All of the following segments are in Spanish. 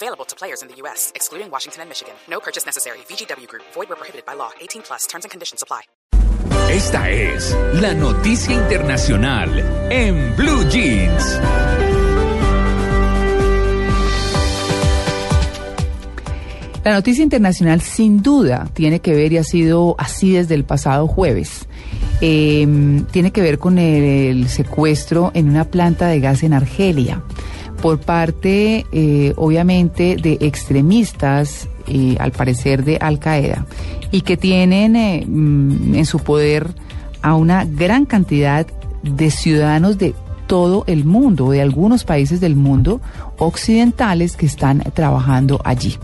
Available to players in the U.S., excluding Washington and Michigan. No purchase necessary. VGW Group. Void where prohibited by law. 18 plus. Terms and conditions apply. Esta es la noticia internacional en Blue Jeans. La noticia internacional sin duda tiene que ver y ha sido así desde el pasado jueves. Eh, tiene que ver con el, el, secuestro en una planta de gas en Argelia por parte, eh, obviamente, de extremistas, eh, al parecer de Al Qaeda, y que tienen eh, mm, en su poder a una gran cantidad de ciudadanos de todo el mundo, de algunos países del mundo occidentales que están trabajando allí.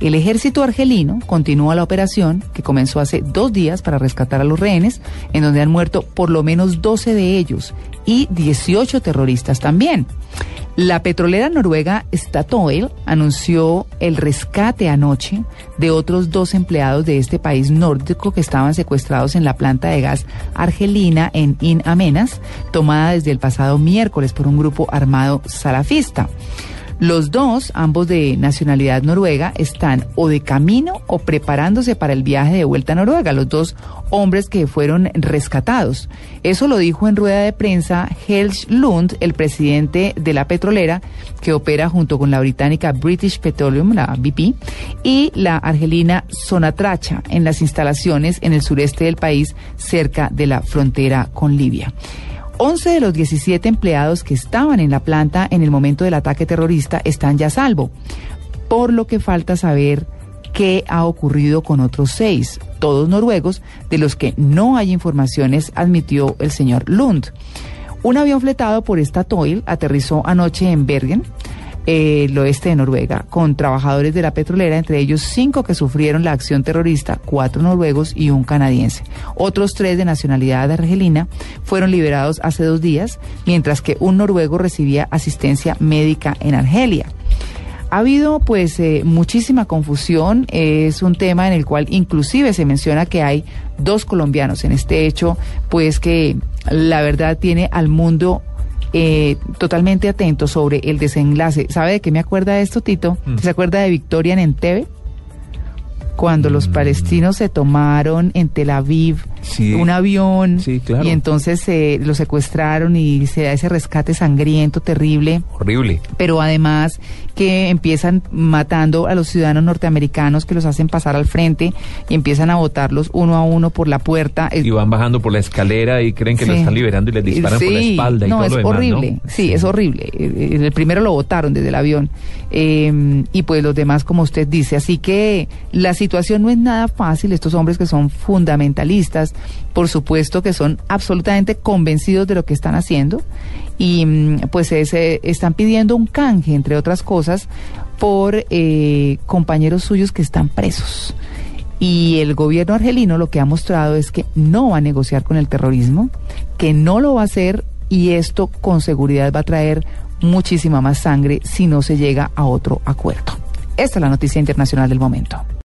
El ejército argelino continúa la operación que comenzó hace dos días para rescatar a los rehenes, en donde han muerto por lo menos 12 de ellos y 18 terroristas también. La petrolera noruega Statoil anunció el rescate anoche de otros dos empleados de este país nórdico que estaban secuestrados en la planta de gas argelina en In Amenas, tomada desde el pasado miércoles por un grupo armado salafista. Los dos, ambos de nacionalidad noruega, están o de camino o preparándose para el viaje de vuelta a Noruega, los dos hombres que fueron rescatados. Eso lo dijo en rueda de prensa Helge Lund, el presidente de la petrolera, que opera junto con la británica British Petroleum, la BP, y la argelina Sonatracha, en las instalaciones en el sureste del país, cerca de la frontera con Libia. 11 de los 17 empleados que estaban en la planta en el momento del ataque terrorista están ya a salvo, por lo que falta saber qué ha ocurrido con otros seis, todos noruegos, de los que no hay informaciones, admitió el señor Lund. Un avión fletado por Statoil aterrizó anoche en Bergen, el oeste de Noruega, con trabajadores de la petrolera, entre ellos cinco que sufrieron la acción terrorista, cuatro noruegos y un canadiense. Otros tres de nacionalidad argelina fueron liberados hace dos días, mientras que un noruego recibía asistencia médica en Argelia. Ha habido pues eh, muchísima confusión, es un tema en el cual inclusive se menciona que hay dos colombianos en este hecho, pues que la verdad tiene al mundo eh, totalmente atento sobre el desenlace. ¿Sabe de qué me acuerda esto, Tito? Mm. ¿Se acuerda de Victoria en Entebbe? Cuando los palestinos se tomaron en Tel Aviv sí. un avión sí, claro. y entonces eh, lo secuestraron y se da ese rescate sangriento, terrible. Horrible. Pero además que empiezan matando a los ciudadanos norteamericanos que los hacen pasar al frente y empiezan a botarlos uno a uno por la puerta. Y van bajando por la escalera y creen que sí. lo están liberando y les disparan por la espalda y no, todo es lo demás, horrible. ¿no? Sí, es horrible. El primero lo botaron desde el avión eh, y pues los demás como usted dice. Así que la situación no es nada fácil. Estos hombres que son fundamentalistas, por supuesto que son absolutamente convencidos de lo que están haciendo y pues ese, están pidiendo un canje, entre otras cosas, por eh, compañeros suyos que están presos. Y el gobierno argelino lo que ha mostrado es que no va a negociar con el terrorismo, que no lo va a hacer y esto con seguridad va a traer muchísima más sangre si no se llega a otro acuerdo. Esta es la noticia internacional del momento.